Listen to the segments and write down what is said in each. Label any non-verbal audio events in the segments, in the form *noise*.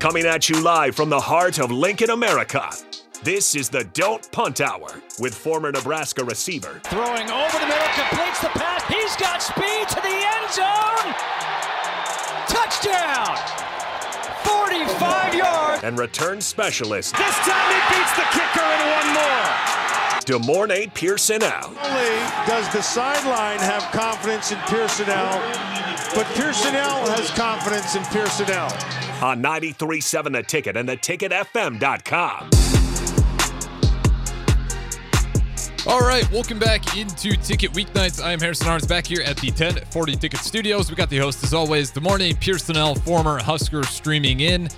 Coming at you live from the heart of Lincoln, America. This is the Don't Punt Hour with former Nebraska receiver. Throwing over the middle, completes the pass. He's got speed to the end zone. Touchdown! 45 yards. And return specialist. This time he beats the kicker in one more. De'Mornay Pierson-El. only does the sideline have confidence in Pierson-El, but Pierson-El has confidence in Pierson-El. On 93.7 The Ticket and theticketfm.com. All right, welcome back into Ticket Weeknights. I am Harrison Arns back here at the 1040 Ticket Studios. We got the host as always, De'Mornay Pierson-El, former Husker, streaming in.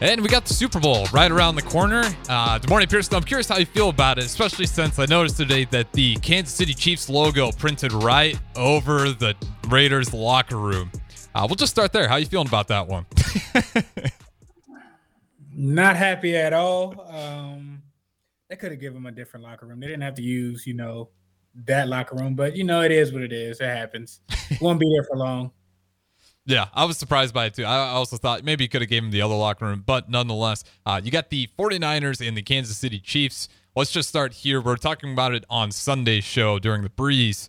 And we got the Super Bowl right around the corner. Uh, morning, Pierson, I'm curious how you feel about it, especially since I noticed today that the Kansas City Chiefs logo printed right over the Raiders locker room. Uh, we'll just start there. How you feeling about that one? *laughs* Not happy at all. Um, they could have given him a different locker room. They didn't have to use, you know, that locker room, but you know, it is what it is. It happens. *laughs* Won't be there for long. Yeah, I was surprised by it too. I also thought maybe you could have gave him the other locker room, but nonetheless, uh, you got the 49ers and the Kansas City Chiefs. Let's just start here. We're talking about it on Sunday's show during the breeze.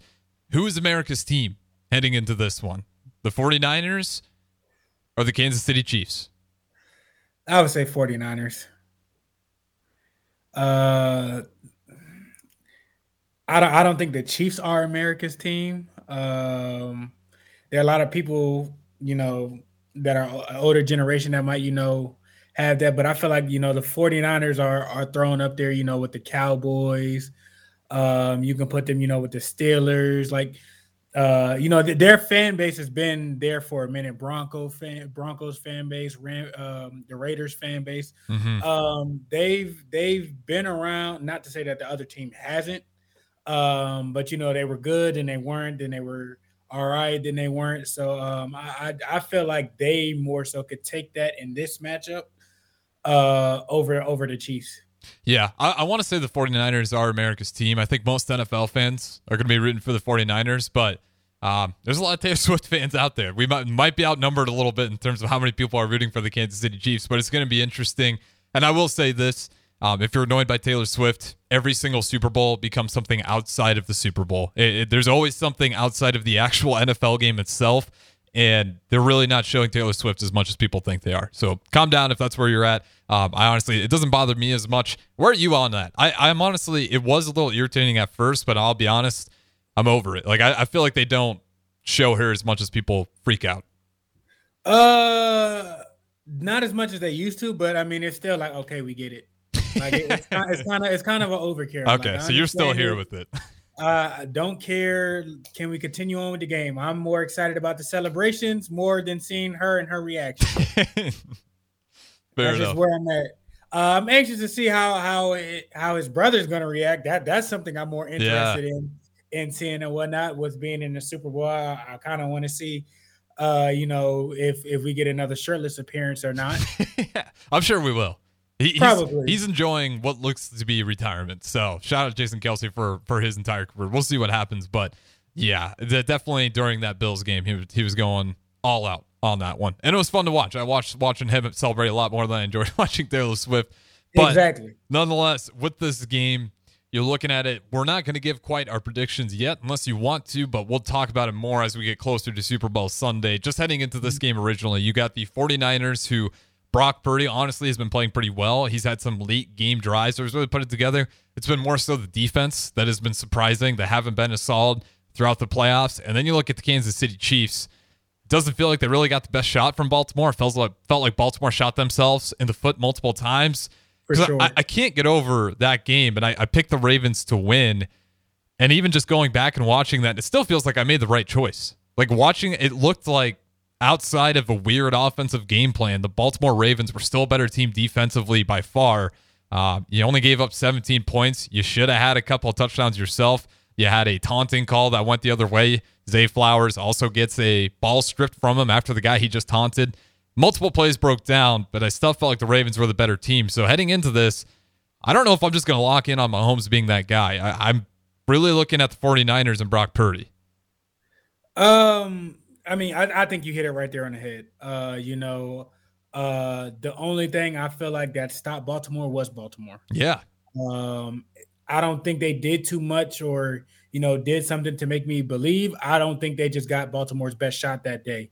Who is America's team heading into this one? The 49ers or the Kansas City Chiefs? I would say 49ers. Uh I don't I don't think the Chiefs are America's team. Um there are a lot of people, you know, that are older generation that might, you know, have that, but I feel like, you know, the 49ers are are thrown up there, you know, with the Cowboys. Um you can put them, you know, with the Steelers like uh, you know, th- their fan base has been there for a minute. Bronco fan, Broncos fan base, Ram, um, the Raiders fan base. Mhm. Um, they've they've been around. Not to say that the other team hasn't, um, but you know they were good and they weren't. and they were all right. Then they weren't. So um, I, I I feel like they more so could take that in this matchup uh, over over the Chiefs. Yeah, I, I want to say the 49ers are America's team. I think most NFL fans are going to be rooting for the 49ers, but um, there's a lot of Taylor *laughs* Swift fans out there. We might, might be outnumbered a little bit in terms of how many people are rooting for the Kansas City Chiefs, but it's going to be interesting. And I will say this um, if you're annoyed by Taylor Swift, every single Super Bowl becomes something outside of the Super Bowl. It, it- there's always something outside of the actual NFL game itself. And they're really not showing Taylor Swift as much as people think they are. So calm down if that's where you're at. Um, I honestly, it doesn't bother me as much. Where are you on that? I, I'm honestly, it was a little irritating at first, but I'll be honest, I'm over it. Like I, I feel like they don't show her as much as people freak out. Uh, not as much as they used to, but I mean, it's still like okay, we get it. Like it- it's kind, of *laughs* it's kind of an overkill. Okay, I so you're still here with it. Uh, I don't care. Can we continue on with the game? I'm more excited about the celebrations more than seeing her and her reaction. *laughs* Fair That's enough. just where I'm at. Uh, I'm anxious to see how how it, how his brother's going to react. That that's something I'm more interested in in seeing and whatnot. Was being in the Super Bowl. I, I kind of want to see, uh, you know, if if we get another shirtless appearance or not. *laughs* yeah, I'm sure we will. He, he's, Probably. he's enjoying what looks to be retirement. So shout out to Jason Kelce for for his entire career. We'll see what happens, but yeah, definitely during that Bills game, he he was going all out on that one, and it was fun to watch. I watched watching him celebrate a lot more than I enjoyed *laughs* watching Taylor Swift. But exactly. nonetheless, with this game, you're looking at it. We're not going to give quite our predictions yet, unless you want to, but we'll talk about it more as we get closer to Super Bowl Sunday. Just heading into this mm-hmm. game originally, you got the 49ers who Brock Purdy honestly has been playing pretty well. He's had some late game drives where he's really put it together. It's been more so the defense that has been surprising. They haven't been as solid throughout the playoffs. And then you look at the Kansas City Chiefs. Doesn't feel like they really got the best shot from Baltimore. Felt like felt like Baltimore shot themselves in the foot multiple times. For sure. I, I can't get over that game, and I, I picked the Ravens to win. And even just going back and watching that, it still feels like I made the right choice. Like watching it looked like outside of a weird offensive game plan, the Baltimore Ravens were still a better team defensively by far. Uh, you only gave up 17 points. You should have had a couple of touchdowns yourself. You had a taunting call that went the other way. Zay Flowers also gets a ball stripped from him after the guy he just taunted. Multiple plays broke down, but I still felt like the Ravens were the better team. So heading into this, I don't know if I'm just going to lock in on Mahomes being that guy. I, I'm really looking at the 49ers and Brock Purdy. Um, I mean, I, I think you hit it right there on the head. Uh, you know, Uh, the only thing I feel like that stopped Baltimore was Baltimore. Yeah. Um, I don't think they did too much or you know did something to make me believe. I don't think they just got Baltimore's best shot that day.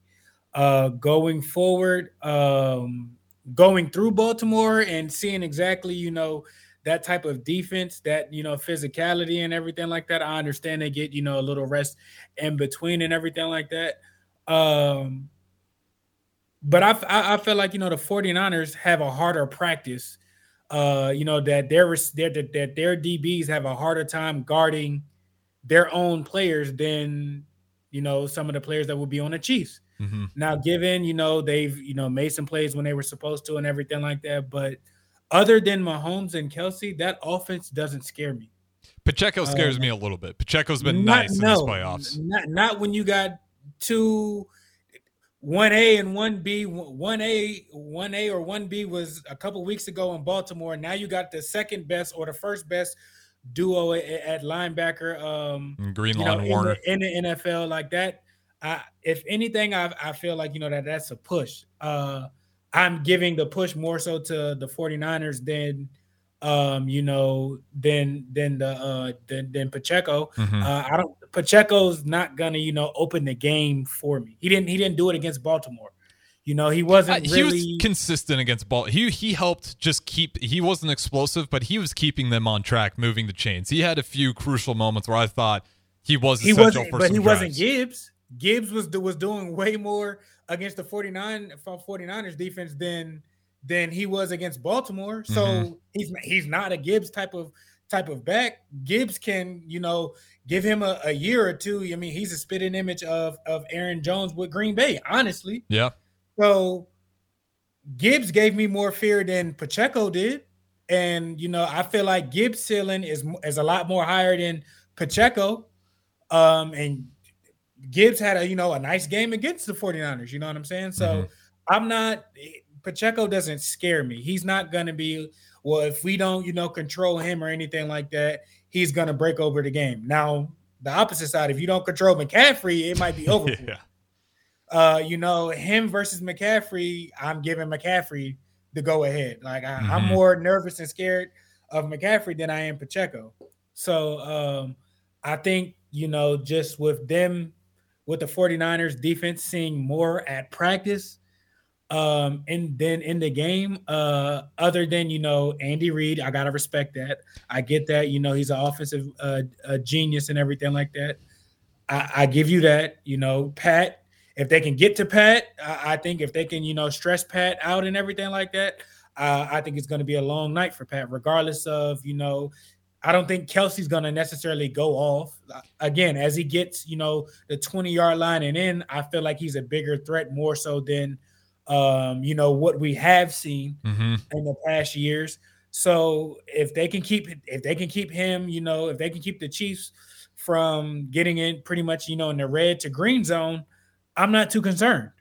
Uh, going forward, um, going through Baltimore and seeing exactly you know that type of defense, that you know physicality and everything like that. I understand they get you know a little rest in between and everything like that. Um, but I, I, I feel like you know the 49ers have a harder practice. Uh, you know that their that, that their DBs have a harder time guarding their own players than you know some of the players that would be on the Chiefs. Mm-hmm. Now, given you know they've you know made some plays when they were supposed to and everything like that, but other than Mahomes and Kelce, that offense doesn't scare me. Pacheco scares uh, me a little bit. Pacheco's been not, nice in no, these playoffs. Not, not when you got two, one A and one B. One A, one A or one B was a couple weeks ago in Baltimore. Now you got the second best or the first best duo at linebacker. Um, Greenlaw and Warner in the, in the NFL like that. I, if anything, I, I feel like you know that that's a push. Uh, I'm giving the push more so to the 49ers than um, you know, than than the uh than, than Pacheco. Mm-hmm. Uh, I don't Pacheco's not gonna, you know, open the game for me. He didn't he didn't do it against Baltimore. You know, he wasn't uh, really he was consistent against ball. He he helped just keep he wasn't explosive, but he was keeping them on track, moving the chains. He had a few crucial moments where I thought he was he wasn't, but he drives. wasn't Gibbs. Gibbs was was doing way more against the 49 49ers defense than than he was against Baltimore. So mm-hmm. he's he's not a Gibbs type of type of back. Gibbs can, you know, give him a, a year or two. I mean, he's a spitting image of of Aaron Jones with Green Bay, honestly. Yeah. So Gibbs gave me more fear than Pacheco did. And you know, I feel like Gibbs ceiling is is a lot more higher than Pacheco. Um, and Gibbs had a you know a nice game against the 49ers, you know what I'm saying? So mm-hmm. I'm not Pacheco doesn't scare me. He's not gonna be well if we don't, you know, control him or anything like that, he's gonna break over the game. Now, the opposite side, if you don't control McCaffrey, it might be *laughs* over. yeah. Uh, you know, him versus McCaffrey, I'm giving McCaffrey the go ahead. Like I, am mm-hmm. more nervous and scared of McCaffrey than I am Pacheco. So um, I think, you know, just with them with the 49ers defense seeing more at practice um and then in the game uh other than you know Andy Reid I got to respect that. I get that you know he's an offensive uh, genius and everything like that. I, I, give you that you know. Pat if they can get to Pat I, I, think if they can you know stress Pat out and everything like that uh, I think it's to be a long night for Pat regardless of you know I don't think Kelce's to necessarily go off. Again, as he gets, you know, the 20 yard line and in, I feel like he's a bigger threat more so than, um, you know, what we have seen mm-hmm. in the past years. So if they can keep, if they can keep him, you know, if they can keep the Chiefs from getting in pretty much, you know, in the red to green zone, I'm not too concerned.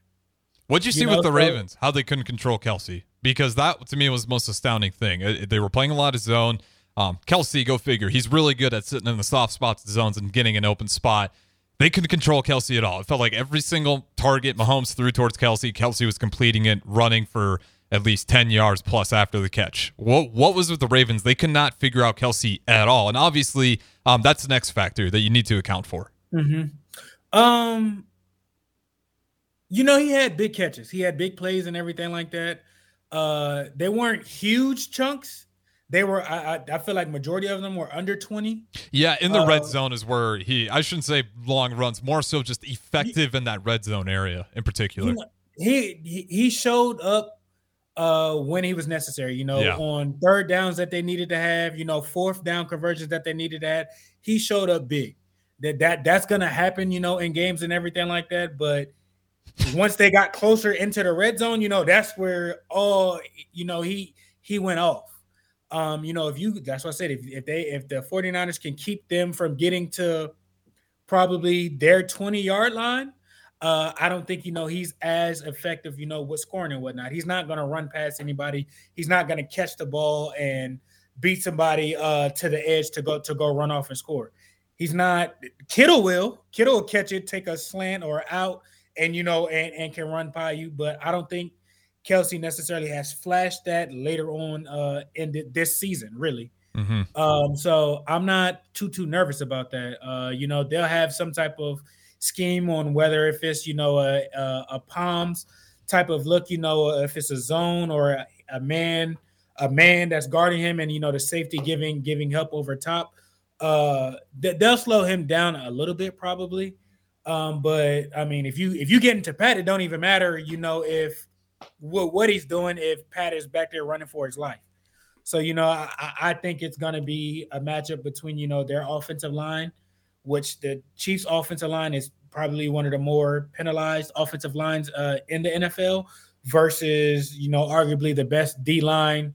What'd you see you know, with the Ravens? How they couldn't control Kelce? Because that to me was the most astounding thing. They were playing a lot of zone um, Kelce, go figure. He's really good at sitting in the soft spots, zones, and getting an open spot. They couldn't control Kelce at all. It felt like every single target Mahomes threw towards Kelce, Kelce was completing it, running for at least 10 yards plus after the catch. What what was with the Ravens? They could not figure out Kelce at all. And obviously, um, that's the next factor that you need to account for. Mm-hmm. Um, you know, he had big catches. He had big plays and everything like that. Uh, they weren't huge chunks, they were I, I feel like majority of them were under 20 yeah in the uh, red zone is where he i shouldn't say long runs more so just effective he, in that red zone area in particular. He he, he showed up uh when he was necessary you know yeah. on third downs that they needed to have you know fourth down conversions that they needed to have. He showed up big. That that that's gonna happen you know in games and everything like that but once they got closer into the red zone you know that's where all you know he he went off um, you know, if you that's what I said, if, if they if the 49ers can keep them from getting to probably their 20 yard line, uh, I don't think you know he's as effective, you know, with scoring and whatnot. He's not gonna run past anybody, he's not gonna catch the ball and beat somebody uh to the edge to go to go run off and score. He's not Kittle will. Kittle will catch it, take a slant or out, and you know, and, and can run by you, but I don't think Kelce necessarily has flashed that later on uh, in th- this season, really. Mm-hmm. Um, so I'm not too too nervous about that. Uh, you know, they'll have some type of scheme on whether if it's you know a a, a palms type of look, you know, if it's a zone or a, a man a man that's guarding him, and you know the safety giving giving help over top. Uh, they'll slow him down a little bit probably. Um, but I mean, if you if you get into Pat, it don't even matter. You know if what what he's doing if Pat is back there running for his life. So you know, I, I think it's going to be a matchup between you know their offensive line, which the Chiefs' offensive line is probably one of the more penalized offensive lines uh, in the NFL, versus you know arguably the best D line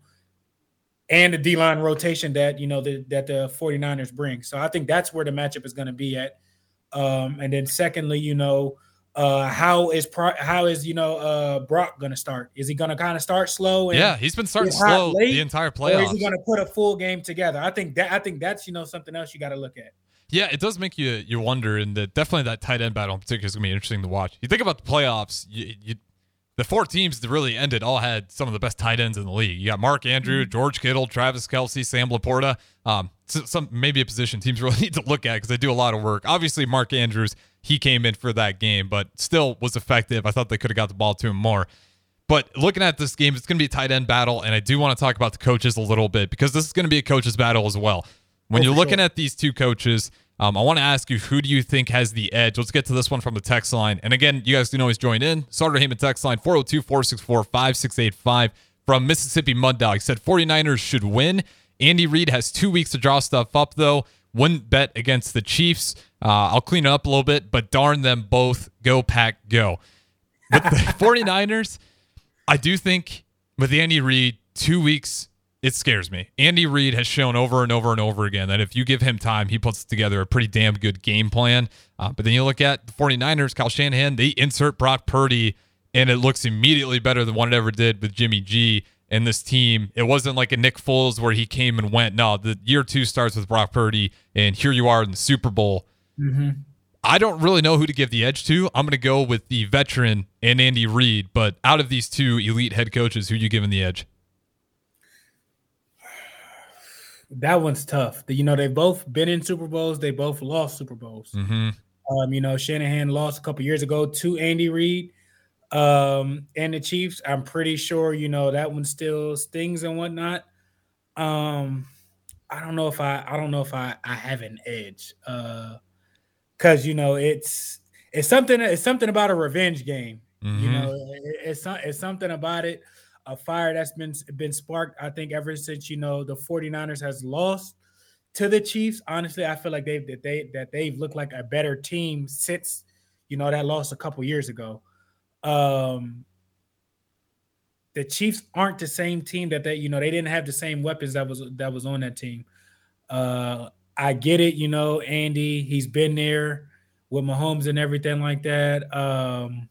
and the D line rotation that you know the, that the 49ers bring. So I think that's where the matchup is going to be at. Um, and then secondly, you know, uh, how is how is you know uh, Brock going to start? Is he going to kind of start slow? yeah, he's been starting slow late, the entire playoffs. Or is he going to put a full game together? I think that I think that's you know something else you got to look at. Yeah, it does make you you wonder, and the, definitely that tight end battle in particular is going to be interesting to watch. You think about the playoffs, you, you, the four teams that really ended all had some of the best tight ends in the league. You got Mark Andrew, mm-hmm. George Kittle, Travis Kelce, Sam LaPorta. Um, some maybe a position teams *laughs* really need to look at because they do a lot of work. Obviously, Mark Andrews he came in for that game, but still was effective. I thought they could have got the ball to him more. But looking at this game, it's going to be a tight end battle, and I do want to talk about the coaches a little bit because this is going to be a coaches battle as well. When oh, you're looking sure. at these two coaches, um, I want to ask you who do you think has the edge? Let's get to this one from the text line. And again, you guys can always join in. Sartor Hamann text line 402 464 5685 from Mississippi Mud Dog said 49ers should win. Andy Reid has two weeks to draw stuff up, though. Wouldn't bet against the Chiefs. Uh, I'll clean it up a little bit, but darn them both. Go, Pack, go. But the *laughs* 49ers, I do think with Andy Reid, two weeks, it scares me. Andy Reid has shown over and over and over again that if you give him time, he puts together a pretty damn good game plan. Uh, but then you look at the 49ers, Kyle Shanahan, they insert Brock Purdy, and it looks immediately better than what it ever did with Jimmy G and this team. It wasn't like a Nick Foles where he came and went. No, the year two starts with Brock Purdy, and here you are in the Super Bowl. Mm-hmm. I don't really know who to give the edge to. I'm going to go with the veteran and Andy Reid. But out of these two elite head coaches, who you giving the edge? That one's tough. You know, they've both been in Super Bowls. They both lost Super Bowls. Mm-hmm. Um, you know, Shanahan lost a couple years ago to Andy Reid um, and the Chiefs. I'm pretty sure you know that one still stings and whatnot. Um, I don't know if I I don't know if I I have an edge. Uh, because you know it's it's something it's something about a revenge game. Mm-hmm. You know, it, it's it's something about it. A fire that's been been sparked. I think ever since you know the 49ers has lost to the Chiefs. Honestly, I feel like they've that they that they've looked like a better team since you know that loss a couple years ago. Um, the Chiefs aren't the same team that they, you know, they didn't have the same weapons that was that was on that team. Uh, I get it, you know, Andy, he's been there with Mahomes and everything like that. Um,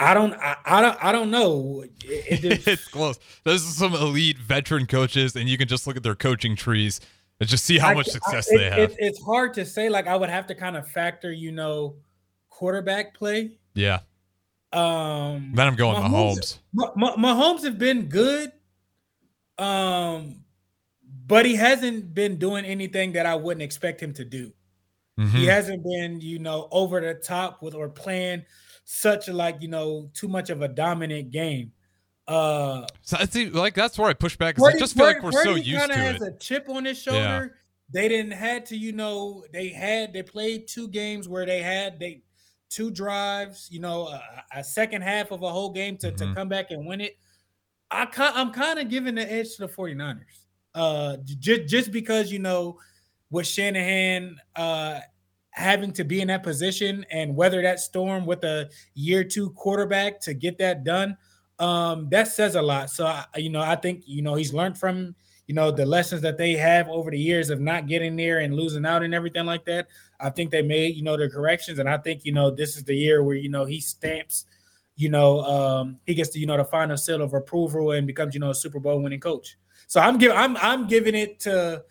I don't, I, I don't, I don't know. It, it, *laughs* it's close. Those are some elite veteran coaches, and you can just look at their coaching trees and just see how I, much success I, they have. It, it's hard to say. Like I would have to kind of factor, you know, quarterback play. Yeah. Um, then I'm going Mahomes. Mahomes. Mahomes have been good, um, but he hasn't been doing anything that I wouldn't expect him to do. Mm-hmm. He hasn't been, you know, over the top with or playing such like, you know, too much of a dominant game. Uh, so I think like that's where I push back because I just feel like we're so used to kind of has it. a chip on his shoulder. Yeah. They didn't had to, you know, they had they played two games where they had they two drives, you know, a, a second half of a whole game to, mm-hmm. to come back and win it. I I'm kind of giving the edge to the 49ers. Uh just just because you know with Shanahan uh having to be in that position and weather that storm with a year two quarterback to get that done, um, that says a lot. So I, you know, I think you know he's learned from you know the lessons that they have over the years of not getting there and losing out and everything like that. I think they made you know the corrections, and I think you know this is the year where you know he stamps, you know, um, he gets to you know the final seal of approval and becomes you know a Super Bowl winning coach. So I'm giving I'm I'm giving it to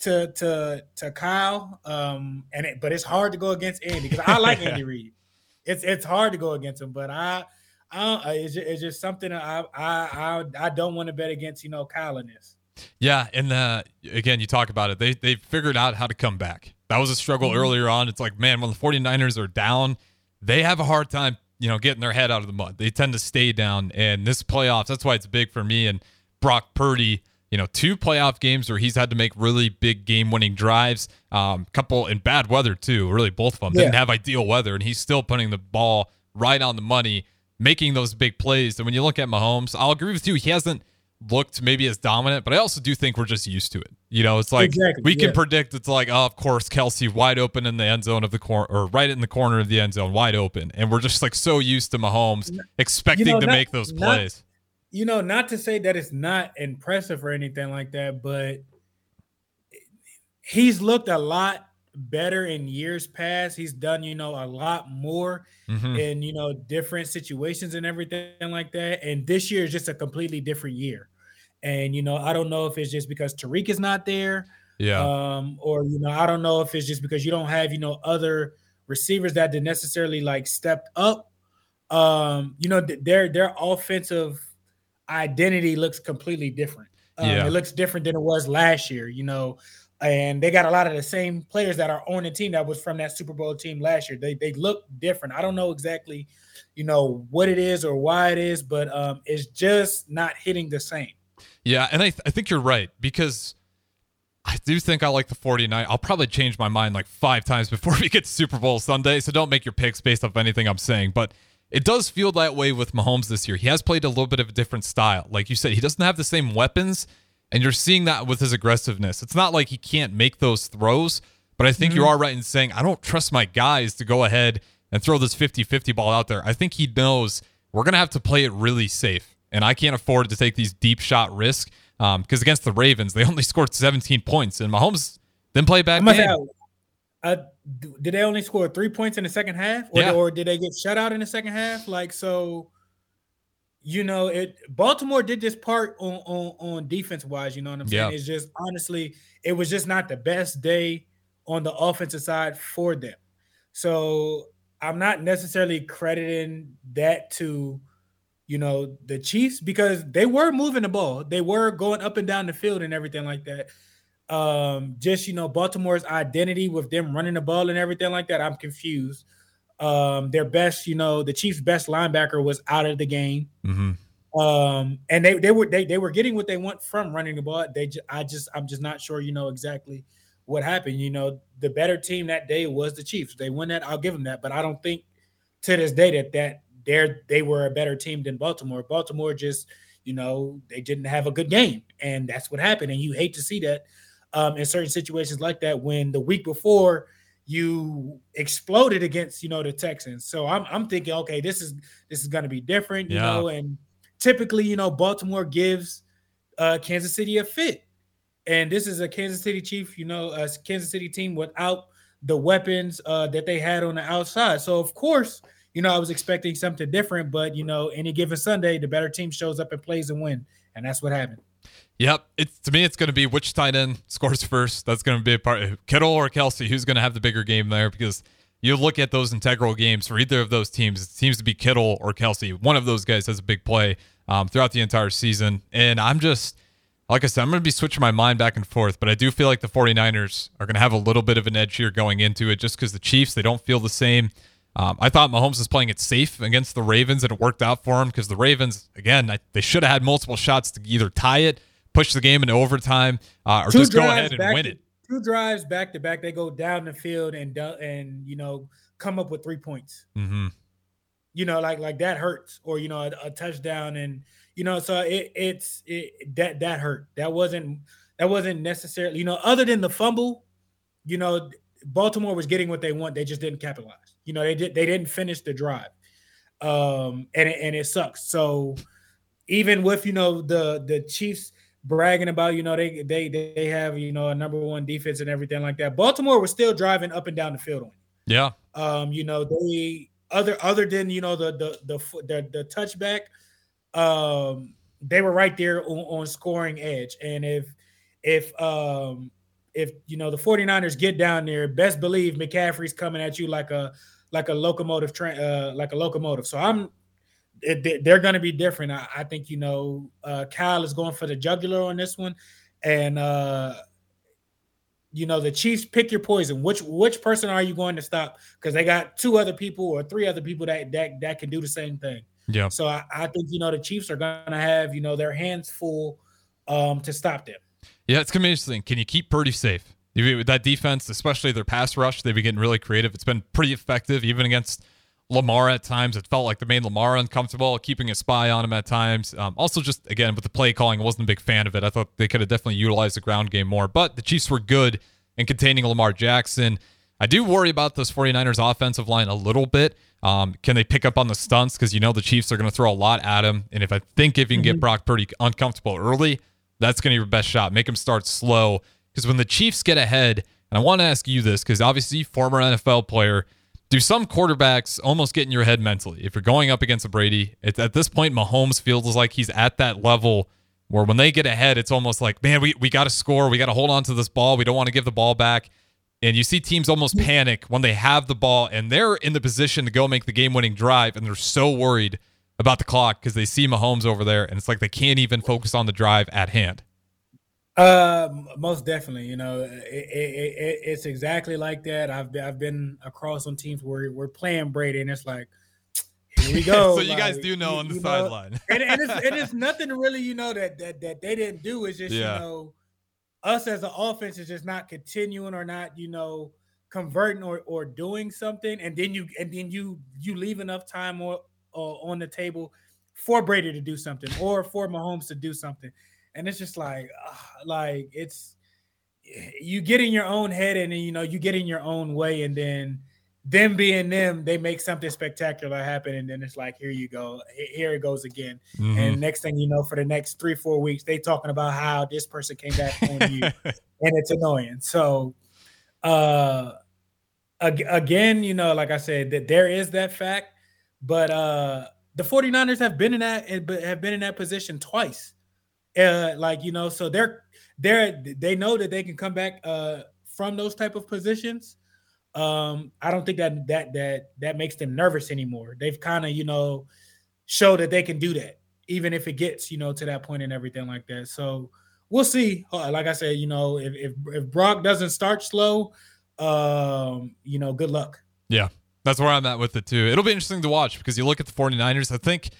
to to to Kyle, um, and it, but it's hard to go against Andy because I like Andy Reid. *laughs* It's it's hard to go against him, but I uh, it's, just, it's just something I I I, I don't want to bet against. You know, Kyle in this. Yeah, and uh, again, you talk about it. They they figured out how to come back. That was a struggle mm-hmm. earlier on. It's like, man, when the 49ers are down, they have a hard time, you know, getting their head out of the mud. They tend to stay down. And this playoffs, that's why it's big for me and Brock Purdy. You know, two playoff games where he's had to make really big game-winning drives. Um, couple in bad weather too. Really, both of them yeah. didn't have ideal weather, and he's still putting the ball right on the money, making those big plays. And when you look at Mahomes, I'll agree with you. He hasn't looked maybe as dominant, but I also do think we're just used to it. You know, it's like exactly, we can yeah. predict it's like, oh, of course, Kelce wide open in the end zone of the corner or right in the corner of the end zone, wide open. And we're just like so used to Mahomes expecting you know, to not, make those plays. You know, not to say that it's not impressive or anything like that, but he's looked a lot better in years past. He's done, you know, a lot more mm-hmm. in, you know, different situations and everything like that. And this year is just a completely different year. And, you know, I don't know if it's just because Tyreek is not there. Yeah. Um, or, you know, I don't know if it's just because you don't have, you know, other receivers that did necessarily like stepped up. Um, you know, their their offensive identity looks completely different. Um, yeah. It looks different than it was last year. You know, and they got a lot of the same players that are on the team that was from that Super Bowl team last year. They they look different. I don't know exactly, you know, what it is or why it is, but um, it's just not hitting the same. Yeah, and I th- I think you're right because I do think I like the 49. I'll probably change my mind like five times before *laughs* we get to Super Bowl Sunday, so don't make your picks based off anything I'm saying, but. It does feel that way with Mahomes this year. He has played a little bit of a different style. Like you said, he doesn't have the same weapons and you're seeing that with his aggressiveness. It's not like he can't make those throws, but I think mm-hmm. you are right in saying I don't trust my guys to go ahead and throw this 50 50 ball out there. I think he knows we're going to have to play it really safe. And I can't afford to take these deep shot risks because um, against the Ravens, they only *laughs* scored 17 points, and Mahomes didn't play a bad game. Have, uh, did they only score three points in the second half, or, yeah. or did they get shut out in the second half? Like so, you know, it Baltimore did this part on on, on defense wise. You know what I'm saying? It's just honestly, it was just not the best day on the offensive side for them. So I'm not necessarily crediting that to you know the Chiefs because they were moving the ball, they were going up and down the field and everything like that. Um, just you know, Baltimore's identity with them running the ball and everything like that. I'm confused. Um, their best, you know, the Chiefs' best linebacker was out of the game. Mm-hmm. Um, and they they were they, they were getting what they want from running the ball. They I just I'm just not sure, you know, exactly what happened. You know, the better team that day was the Chiefs. They won that. I'll give them that. But I don't think to this day that that they're they were a better team than Baltimore. Baltimore just, you know, they didn't have a good game, and that's what happened. And you hate to see that um, in certain situations like that when the week before you exploded against you know the Texans. So I'm I'm thinking, okay, this is this is going to be different, you yeah. know. And typically, you know, Baltimore gives uh, Kansas City a fit, and this is a Kansas City Chief, you know, a Kansas City team without the weapons uh, that they had on the outside. So of course, you know, I was expecting something different, but you know, any given Sunday, the better team shows up and plays and win, and that's what happened. Yep. It's to me, it's going to be which tight end scores first. That's going to be a part. Kittle or Kelce, who's going to have the bigger game there? Because you look at those integral games for either of those teams. It seems to be Kittle or Kelce. One of those guys has a big play um, throughout the entire season. And I'm just, like I said, I'm going to be switching my mind back and forth, but I do feel like the 49ers are going to have a little bit of an edge here going into it just because the Chiefs, they don't feel the same. Um, I thought Mahomes was playing it safe against the Ravens, and it worked out for him because the Ravens, again, I, they should have had multiple shots to either tie it push the game into overtime, uh, or two just go ahead and win to, it. Two drives back to back, they go down the field and and you know come up with three points. Mm-hmm. You know, like like that hurts, or you know a, a touchdown, and you know so it it's it that that hurt. That wasn't that wasn't necessarily you know other than the fumble, you know Baltimore was getting what they want. They just didn't capitalize. You know they did they didn't finish the drive, um, and it, and it sucks. So even with you know the the Chiefs bragging about, you know, they they they have, you know, a number one defense and everything like that. Baltimore was still driving up and down the field on you. Yeah. Um, you know, they other other than you know the the the the, the touchback, um, they were right there on, on scoring edge. And if if um if you know the 49ers get down there, best believe McCaffrey's coming at you like a like a locomotive train uh like a locomotive. So I'm it, they're going to be different. I, I, think you know uh, Kyle is going for the jugular on this one, and uh, you know the Chiefs pick your poison. Which which person are you going to stop? Because they got two other people or three other people that that that can do the same thing. Yeah. So I, I think you know the Chiefs are going to have you know their hands full um, to stop them. Yeah, it's gonna be interesting. Can you keep Purdy safe? With that defense, especially their pass rush, they've been getting really creative. It's been pretty effective, even against Lamar at times. It felt like they made Lamar uncomfortable, keeping a spy on him at times. Um, also, just again with the play calling, I wasn't a big fan of it. I thought they could have definitely utilized the ground game more. But the Chiefs were good in containing Lamar Jackson. I do worry about this 49ers offensive line a little bit. Um, can they pick up on the stunts? Because you know the Chiefs are going to throw a lot at him. And if I think if you can get mm-hmm. Brock Purdy uncomfortable early, that's going to be your best shot. Make him start slow. Because when the Chiefs get ahead, and I want to ask you this, because obviously former NFL player, do some quarterbacks almost get in your head mentally? If you're going up against a Brady, it's at this point Mahomes feels like he's at that level where when they get ahead, it's almost like, man, we, we got to score. We got to hold on to this ball. We don't want to give the ball back. And you see teams almost mm-hmm. panic when they have the ball and they're in the position to go make the game winning drive. And they're so worried about the clock because they see Mahomes over there and it's like they can't even focus on the drive at hand. Uh, most definitely. You know, it, it, it, it's exactly like that. I've been, I've been across on teams where we're playing Brady, and it's like, here we *laughs* go. so you like, guys do know on the sideline, and, and, it's, and it's *laughs* nothing really, you know, that that that they didn't do. It's just yeah. you know, us as an offense is just not continuing or not, you know, converting or or doing something, and then you and then you you leave enough time or, or on the table for Brady to do something or for Mahomes to do something and it's just like uh, like it's you get in your own head and you know you get in your own way and then them being them they make something spectacular happen and then it's like here you go here it goes again. Mm-hmm. and next thing you know for the next three four weeks they talking about how this person came back on you. *laughs* And it's annoying. So uh again you know like i said that there is that fact but uh the 49ers have been in that have been in that position twice uh, like you know, so they're they're they know that they can come back uh from those type of positions. Um, I don't think that that that that makes them nervous anymore. They've kind of you know show that they can do that, even if it gets you know to that point and everything like that. So we'll see. Like I said, you know, if if, if Brock doesn't start slow, um, you know, good luck. Yeah, that's where I'm at with it too. It'll be interesting to watch because you look at the 49ers. I think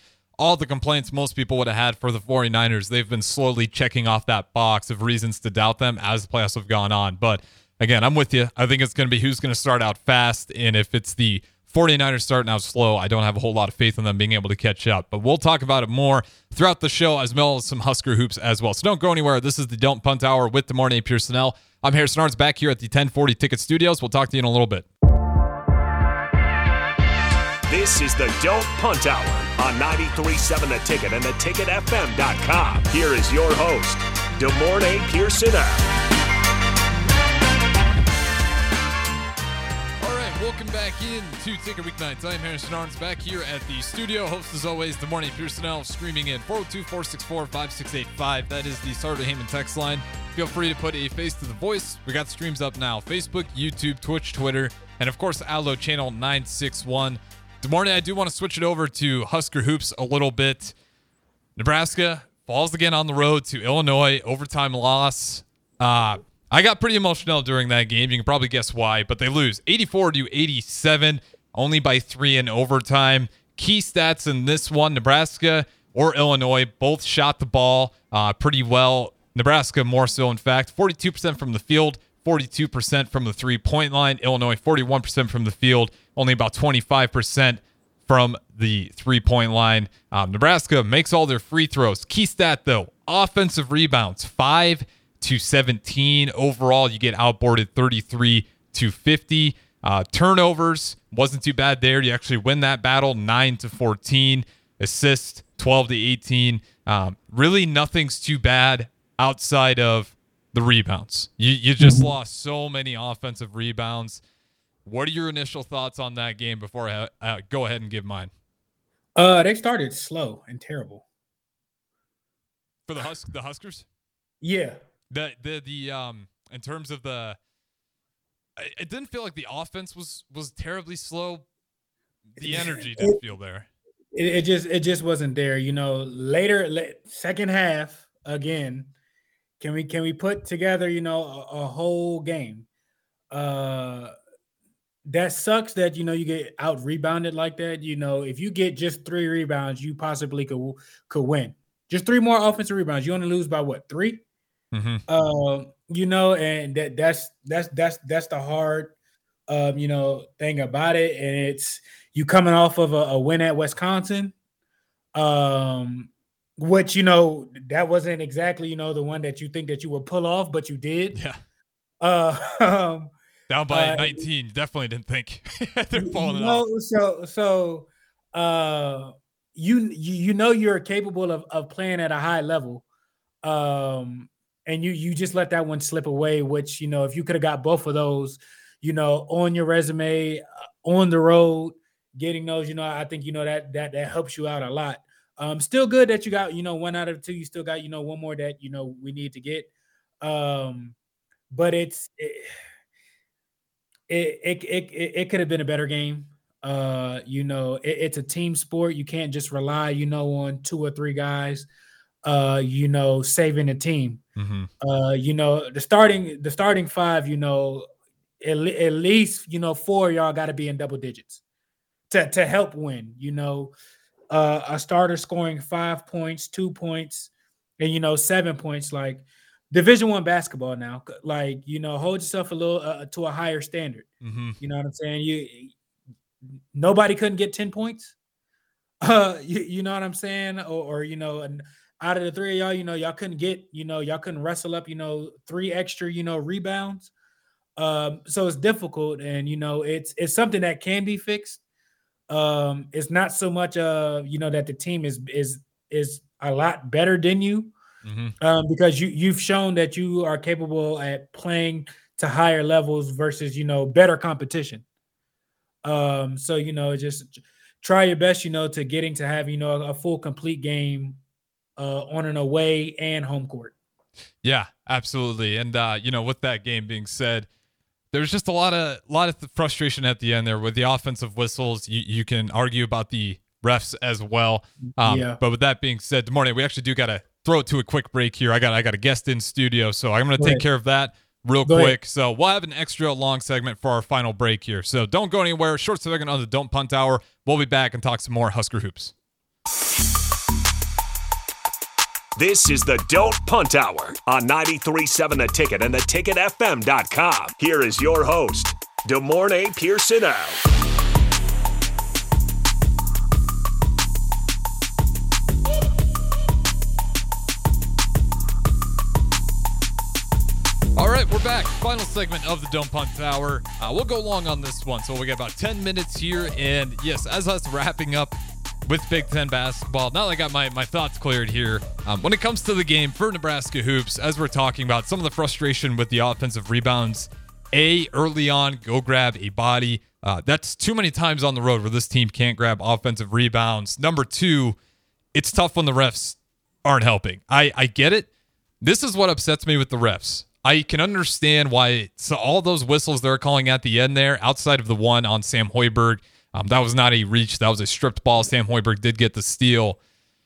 all the complaints most people would have had for the 49ers, they've been slowly checking off that box of reasons to doubt them as the playoffs have gone on. But again, I'm with you. I think it's going to be who's going to start out fast. And if it's the 49ers starting out slow, I don't have a whole lot of faith in them being able to catch up. But we'll talk about it more throughout the show as well as some Husker hoops as well. So don't go anywhere. This is the Don't Punt Hour with De'Mornay Pierson-El. I'm Harrison Arns back here at the 1040 Ticket Studios. We'll talk to you in a little bit. This is the Don't Punt Hour on 93.7 The Ticket and theticketfm.com. Here is your host, De'Mornay Pierson. All right, welcome back in to Ticket Weeknights. I am Harrison Arns back here at the studio. Host as always, De'Mornay Pierson screaming in 402 464 5685. That is the Sartor Hamann text line. Feel free to put a face to the voice. We got streams up now Facebook, YouTube, Twitch, Twitter, and of course, Allo channel 961. De'Mornay, I do want to switch it over to Husker Hoops a little bit. Nebraska falls again on the road to Illinois, overtime loss. Uh, I got pretty emotional during that game. You can probably guess why, but they lose 84 to 87, only by three in overtime. Key stats in this one Nebraska or Illinois both shot the ball uh, pretty well. Nebraska more so, in fact, 42% from the field, 42% from the three point line. Illinois, 41% from the field, only about 25% from the three point line. Um, Nebraska makes all their free throws. Key stat, though offensive rebounds, 5 to 17. Overall, you get outboarded 33 to 50. Uh, turnovers wasn't too bad there. You actually win that battle 9 to 14. Assists 12 to 18. Um, really, nothing's too bad outside of the rebounds. You you just mm-hmm. lost so many offensive rebounds. What are your initial thoughts on that game before I uh, go ahead and give mine? Uh, they started slow and terrible for the Hus- the Huskers. Yeah, the the the um in terms of the, it didn't feel like the offense was was terribly slow. The energy didn't it, feel there. it, it, just it just wasn't there. You know, later second half again. Can we can we put together you know a, a whole game? Uh, that sucks that you know you get out rebounded like that. You know, if you get just three rebounds, you possibly could could win. Just three more offensive rebounds, you only lose by what 3 mm-hmm. uh, you know, and that that's that's that's that's the hard um, you know, thing about it. And it's you coming off of a, a win at Wisconsin. Um, which you know, that wasn't exactly, you know, the one that you think that you would pull off, but you did. Yeah. Uh *laughs* um, down by uh, 19. Definitely didn't think *laughs* they're falling no, off. So so uh you you know you're capable of of playing at a high level. Um and you you just let that one slip away, which you know, if you could have got both of those, you know, on your resume, uh, on the road, getting those, you know, I think you know that that that helps you out a lot. Um, still good that you got, you know, one out of two. You still got, you know, one more that you know we need to get. Um, but it's it, it it it, it could have been a better game. Uh, you know, it, it's a team sport. You can't just rely, you know, on two or three guys. Uh, you know, saving the team. Mm-hmm. Uh, you know, the starting the starting five. You know, at, at least you know four y'all got to be in double digits to to help win. You know, uh, a starter scoring five points, two points, and you know seven points. Like Division One basketball now. Like you know, hold yourself a little uh, to a higher standard. Mm-hmm. You know what I'm saying? You nobody couldn't get ten points. *laughs* Uh, you, you know what I'm saying? Or, or you know, and out of the three of y'all, you know, y'all couldn't get, you know, y'all couldn't wrestle up, you know, three extra, you know, rebounds. Um, so it's difficult, and you know, it's it's something that can be fixed. Um, it's not so much uh, you know, that the team is is is a lot better than you mm-hmm. um, because you you've shown that you are capable at playing to higher levels versus you know better competition. Um, so you know, just try your best, you know, to getting to have you know a full complete game uh, on an away and home court. Yeah, absolutely. And uh, you know, with that game being said, there's just a lot of lot of frustration at the end there with the offensive whistles. You you can argue about the refs as well. Um, yeah. But with that being said, good morning. We actually do got to throw it to a quick break here. I got I got a guest in studio, so I'm going to take ahead. care of that real go quick. Ahead. So we'll have an extra long segment for our final break here. So don't go anywhere. Short segment on the Don't Punt Hour. We'll be back and talk some more Husker hoops. This is the Don't Punt Hour on 93.7 The Ticket and theticketfm.com. Here is your host, De'Mornay Pierson. out. All right, we're back. Final segment of the Don't Punt Hour. Uh, we'll go long on this one, so we got about 10 minutes here. And yes, as us wrapping up with Big Ten basketball. Now that I got my, my thoughts cleared here, um, when it comes to the game for Nebraska Hoops, as we're talking about some of the frustration with the offensive rebounds, A, early on, go grab a body. Uh, that's too many times on the road where this team can't grab offensive rebounds. Number two, it's tough when the refs aren't helping. I, I get it. This is what upsets me with the refs. I can understand why so all those whistles they're calling at the end there, outside of the one on Sam Hoiberg, um, that was not a reach. That was a stripped ball. Sam Hoiberg did get the steal.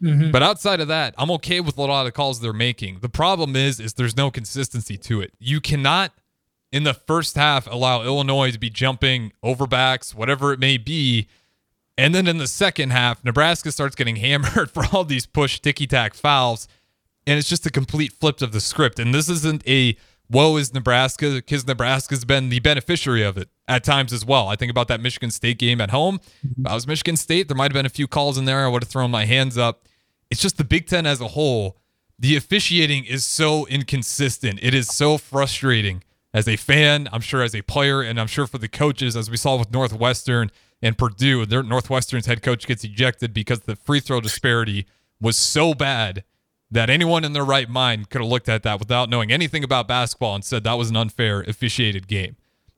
Mm-hmm. But outside of that, I'm okay with a lot of the calls they're making. The problem is, is there's no consistency to it. You cannot, in the first half, allow Illinois to be jumping over backs, whatever it may be, and then in the second half, Nebraska starts getting *laughs* hammered for all these push ticky tack fouls, and it's just a complete flip of the script. And this isn't a woe is Nebraska because Nebraska's been the beneficiary of it at times as well. I think about that Michigan State game at home. Mm-hmm. If I was Michigan State, there might have been a few calls in there. I would have thrown my hands up. It's just the Big Ten as a whole. The officiating is so inconsistent. It is so frustrating as a fan, I'm sure as a player, and I'm sure for the coaches, as we saw with Northwestern and Purdue. Their Northwestern's head coach gets ejected because the free throw disparity was so bad that anyone in their right mind could have looked at that without knowing anything about basketball and said that was an unfair officiated game.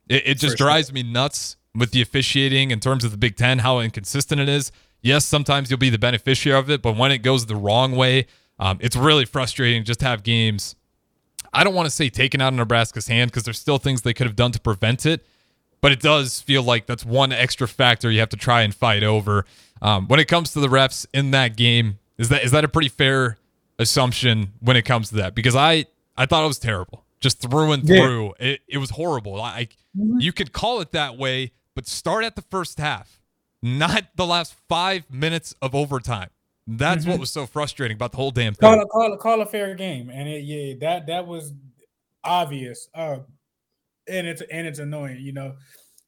It, it just drives me nuts with the officiating in terms of the Big Ten, how inconsistent it is. Yes, sometimes you'll be the beneficiary of it, but when it goes the wrong way, um, it's really frustrating just to have games. I don't want to say taken out of Nebraska's hand because there's still things they could have done to prevent it, but it does feel like that's one extra factor you have to try and fight over. Um, when it comes to the refs in that game, is that is that a pretty fair assumption when it comes to that? Because I I thought it was terrible, just through and through. Yeah. It it was horrible. Like mm-hmm. you could call it that way, but start at the first half, not the last five minutes of overtime. That's mm-hmm. what was so frustrating about the whole damn thing. Call a, call a, call a fair game, and it, yeah, that that was obvious. Uh, and it's and it's annoying, you know.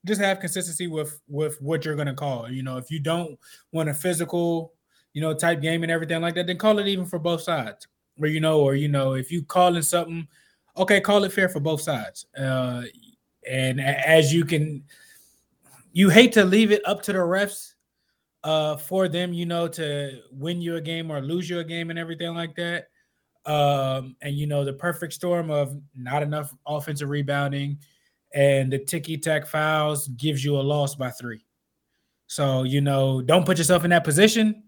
Just have consistency with with what you're gonna call. You know, if you don't want a physical, you know, type game and everything like that, then call it even for both sides. Or you know, or you know, if you calling something, okay, call it fair for both sides. Uh, and as you can, you hate to leave it up to the refs uh for them, you know, to win you a game or lose you a game and everything like that. Um, and you know, the perfect storm of not enough offensive rebounding and the ticky tack fouls gives you a loss by three. So, you know, don't put yourself in that position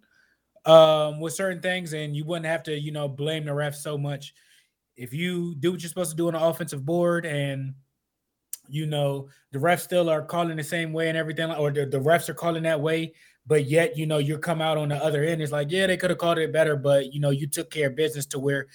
um, with certain things, and you wouldn't have to, you know, blame the refs so much. If you do what you're supposed to do on the offensive board and you know the refs still are calling the same way and everything, or the, the refs are calling that way, but yet you know you come out on the other end it's like yeah they could have called it better but you know you took care of business to where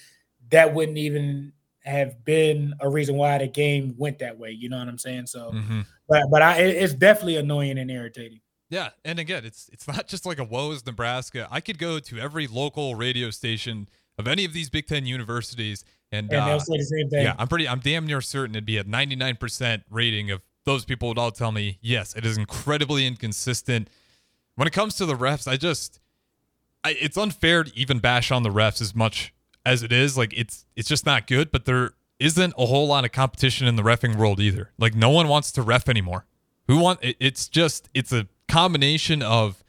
that wouldn't even have been a reason why the game went that way you know what i'm saying? So mm-hmm. but but i it's definitely annoying and irritating. Yeah and again it's it's not just like a woes nebraska. I could go to every local radio station of any of these big ten universities and, and uh, say the same thing yeah i'm pretty i'm damn near certain it'd be a 99% rating of those people would all tell me yes it is incredibly inconsistent when it comes to the refs, I just I, it's unfair to even bash on the refs as much as it is. Like it's it's just not good, but there isn't a whole lot of competition in the refing world either. Like no one wants to ref anymore. Who want it, it's just it's a combination of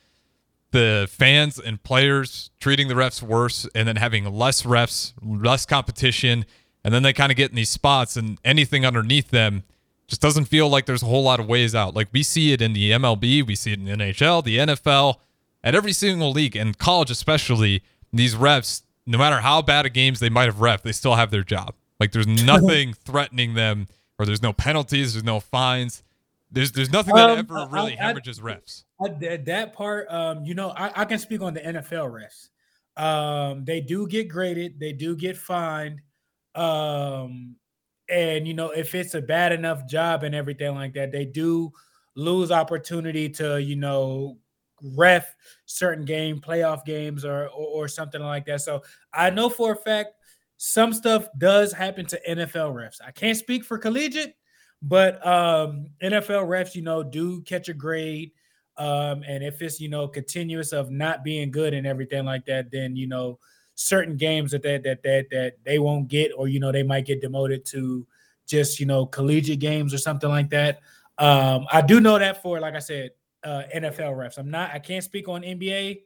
the fans and players treating the refs worse and then having less refs, less competition, and then they kind of get in these spots and anything underneath them just doesn't feel like there's a whole lot of ways out. Like we see it in the MLB, we see it in the NHL, the NFL, at every single league, and college especially. These refs, no matter how bad a games they might have ref, they still have their job. Like there's *laughs* nothing threatening them, or there's no penalties, there's no fines. There's there's nothing that um, ever really I, hemorrhages refs. I, that part, um, you know, I, I can speak on the NFL refs. Um, they do get graded, they do get fined. Um, and you know, if it's a bad enough job and everything like that, they do lose opportunity to, you know, ref certain game, playoff games or, or, or something like that. So I know for a fact some stuff does happen to NFL refs. I can't speak for collegiate, but um, NFL refs, you know, do catch a grade. Um, and if it's you know continuous of not being good and everything like that, then you know certain games that that that that, that they won't get, or you know they might get demoted to just you know collegiate games or something like that. Um, I do know that for like I said, uh, NFL refs. I'm not. I can't speak on NBA.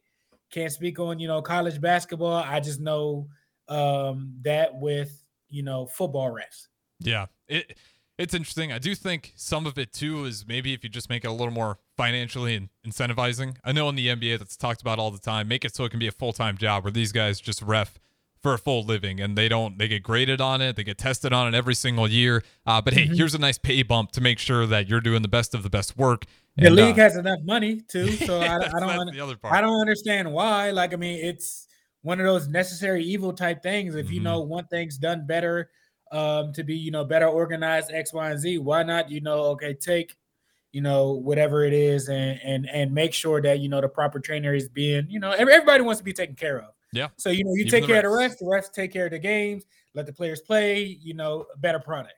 Can't speak on you know college basketball. I just know um, that with you know football refs. Yeah, it it's interesting. I do think some of it too is maybe if you just make it a little more financially incentivizing. I know in the NBA that's talked about all the time. Make it so it can be a full time job where these guys just ref for a full living and they don't they get graded on it they get tested on it every single year uh, but hey mm-hmm. here's a nice pay bump to make sure that you're doing the best of the best work and, the league uh, has enough money too *laughs* so I, I, don't I don't understand why like i mean it's one of those necessary evil type things if mm-hmm. you know one thing's done better um, to be you know better organized X, Y, and Z. Why not you know okay take you know whatever it is and and and make sure that you know the proper trainer is being you know everybody wants to be taken care of. Yeah. So you know you Even take care of the refs, the refs take care of the games, let the players play. You know better product.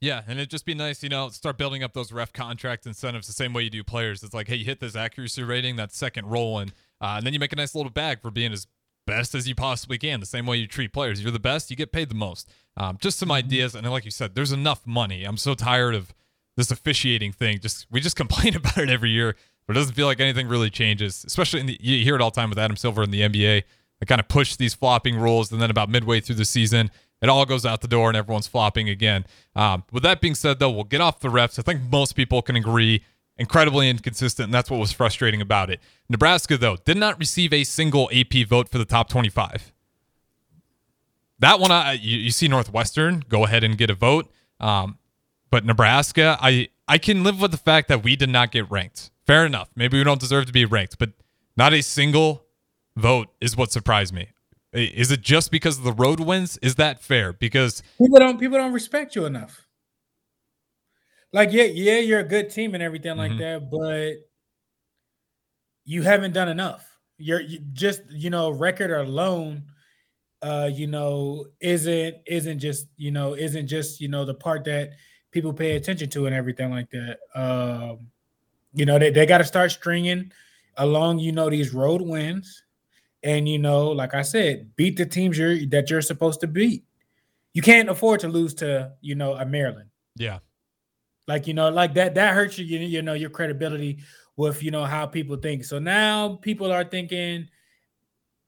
Yeah, and it'd just be nice, you know, start building up those ref contract incentives the same way you do players. It's like, hey, you hit this accuracy rating, that second roll, and uh, and then you make a nice little bag for being as best as you possibly can. The same way you treat players. You're the best, you get paid the most. Um, just some mm-hmm. ideas, and like you said, there's enough money. I'm so tired of this officiating thing. Just we just *laughs* complain about it every year, but it doesn't feel like anything really changes. Especially in the you hear it all the time with Adam Silver in the NBA. They kind of push these flopping rules, and then about midway through the season, it all goes out the door, and everyone's flopping again. Um, with that being said, though, we'll get off the refs. I think most people can agree incredibly inconsistent, and that's what was frustrating about it. Nebraska, though, did not receive a single AP vote for the top 25. That one, I, you, you see Northwestern go ahead and get a vote, um, but Nebraska, I I can live with the fact that we did not get ranked. Fair enough. Maybe we don't deserve to be ranked, but Not a single vote is what surprised me. Is it just because of the road wins? Is that fair? Because people don't people don't respect you enough. Like yeah, yeah, you're a good team and everything like mm-hmm. that, but you haven't done enough. You're you just you know record alone, uh, you know isn't isn't just you know isn't just you know the part that people pay attention to and everything like that. Um, you know they, they got to start stringing along you know these road wins and you know, like I said, beat the teams you're that you're supposed to beat. You can't afford to lose to you know a Maryland. Yeah, like you know, like that that hurts you. You, you know your credibility with you know how people think. So now people are thinking,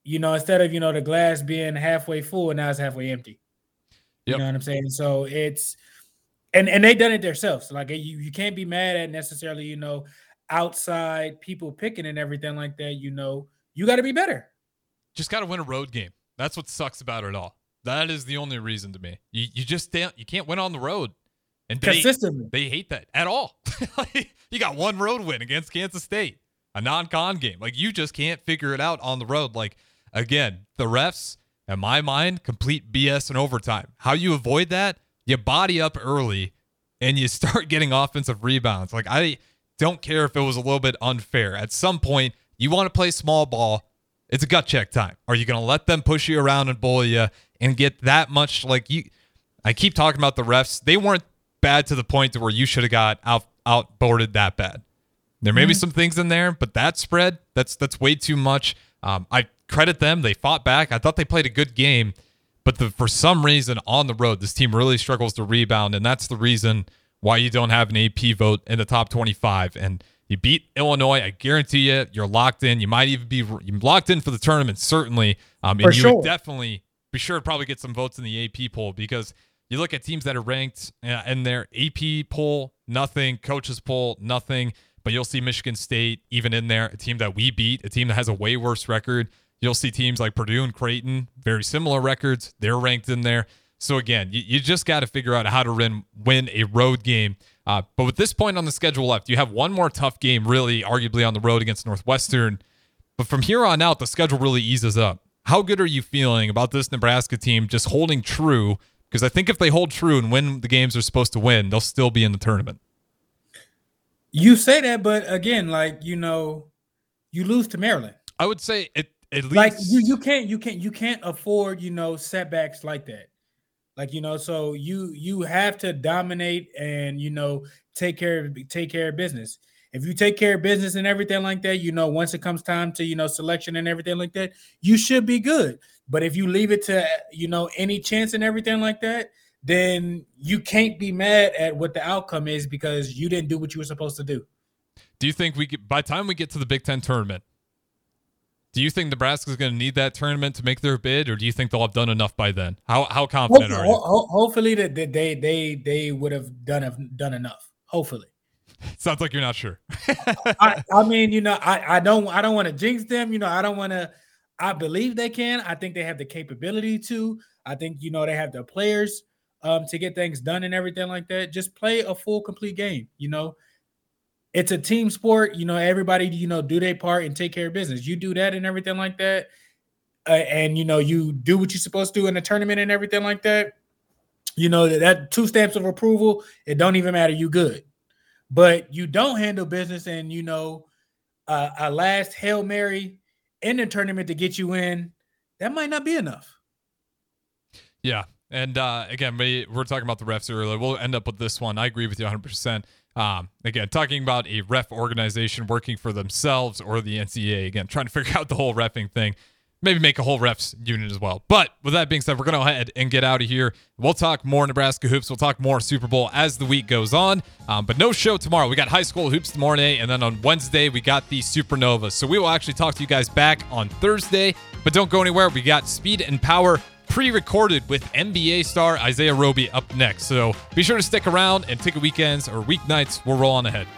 you know, instead of you know the glass being halfway full, now it's halfway empty. Yep. You know what I'm saying? So it's and and they done it themselves. Like you you can't be mad at necessarily you know outside people picking and everything like that. You know you got to be better just got to win a road game. That's what sucks about it all. That is the only reason to me. You, you just can't, you can't win on the road. And they, consistently, they hate that at all. *laughs* you got one road win against Kansas State, a non-con game. Like you just can't figure it out on the road. Like again, the refs, in my mind, complete BS and overtime. How you avoid that? You body up early, and you *laughs* start getting offensive rebounds. Like I don't care if it was a little bit unfair. At some point, you want to play small ball. It's a gut check time. Are you going to let them push you around and bully you and get that much like you? I keep talking about the refs. They weren't bad to the point to where you should have got out outboarded that bad. There may mm-hmm. be some things in there, but that spread that's that's way too much. Um, I credit them. They fought back. I thought they played a good game, but the, for some reason on the road, this team really struggles to rebound, and that's the reason why you don't have an AP vote in the top 25. And you beat Illinois. I guarantee you, you're locked in. You might even be locked in for the tournament, certainly. Um, and for you sure. would definitely be sure to probably get some votes in the AP poll because you look at teams that are ranked uh, in their AP poll, nothing. Coaches poll, nothing. But you'll see Michigan State even in there, a team that we beat, a team that has a way worse record. You'll see teams like Purdue and Creighton, very similar records. They're ranked in there. So again, you, you just got to figure out how to win win a road game uh, but with this point on the schedule left, you have one more tough game, really, arguably on the road against Northwestern. But from here on out, the schedule really eases up. How good are you feeling about this Nebraska team just holding true? Because I think if they hold true and win the games they're supposed to win, they'll still be in the tournament. You say that, but again, like you know, you lose to Maryland. I would say it at least like you, you can't you can't you can't afford you know setbacks like that. Like you know, so you you have to dominate and you know take care of take care of business. If you take care of business and everything like that, you know, once it comes time to you know selection and everything like that, you should be good. But if you leave it to you know any chance and everything like that, then you can't be mad at what the outcome is because you didn't do what you were supposed to do. Do you think we could, by the time we get to the Big Ten tournament, do you think Nebraska is going to need that tournament to make their bid, or do you think they'll have done enough by then? How how confident hopefully, are you? Ho- hopefully, that they they they would have done have done enough. Hopefully. *laughs* Sounds like you're not sure. *laughs* I, I mean, you know, I, I don't I don't want to jinx them. You know, I don't want to. I believe they can. I think they have the capability to. I think you know they have the players um, to get things done and everything like that. Just play a full complete game. You know, it's a team sport. You know, everybody, you know, do their part and take care of business. You do that and everything like that. Uh, and you know, you do what you're supposed to do in the tournament and everything like that. You know, that, that two stamps of approval, it don't even matter. You good. But you don't handle business and you know, uh, a last Hail Mary in the tournament to get you in, that might not be enough. Yeah. And uh, again, we, we're talking about the refs earlier. We'll end up with this one. I agree with you 100%. Um, again, talking about a ref organization working for themselves or the NCAA. Again, trying to *laughs* figure out the whole refing thing. Maybe make a whole refs unit as well. But with that being said, we're going to go ahead and get out of here. We'll talk more Nebraska hoops. We'll talk more Super Bowl as the week goes on. Um, but no show tomorrow. We got high school hoops tomorrow, and then on Wednesday we got the Supernova. So we will actually talk to you guys back on Thursday. But don't go anywhere. We got speed and power pre recorded with NBA star Isaiah Roby up next. So be sure to stick around and Ticket Weekends or weeknights. We're rolling ahead.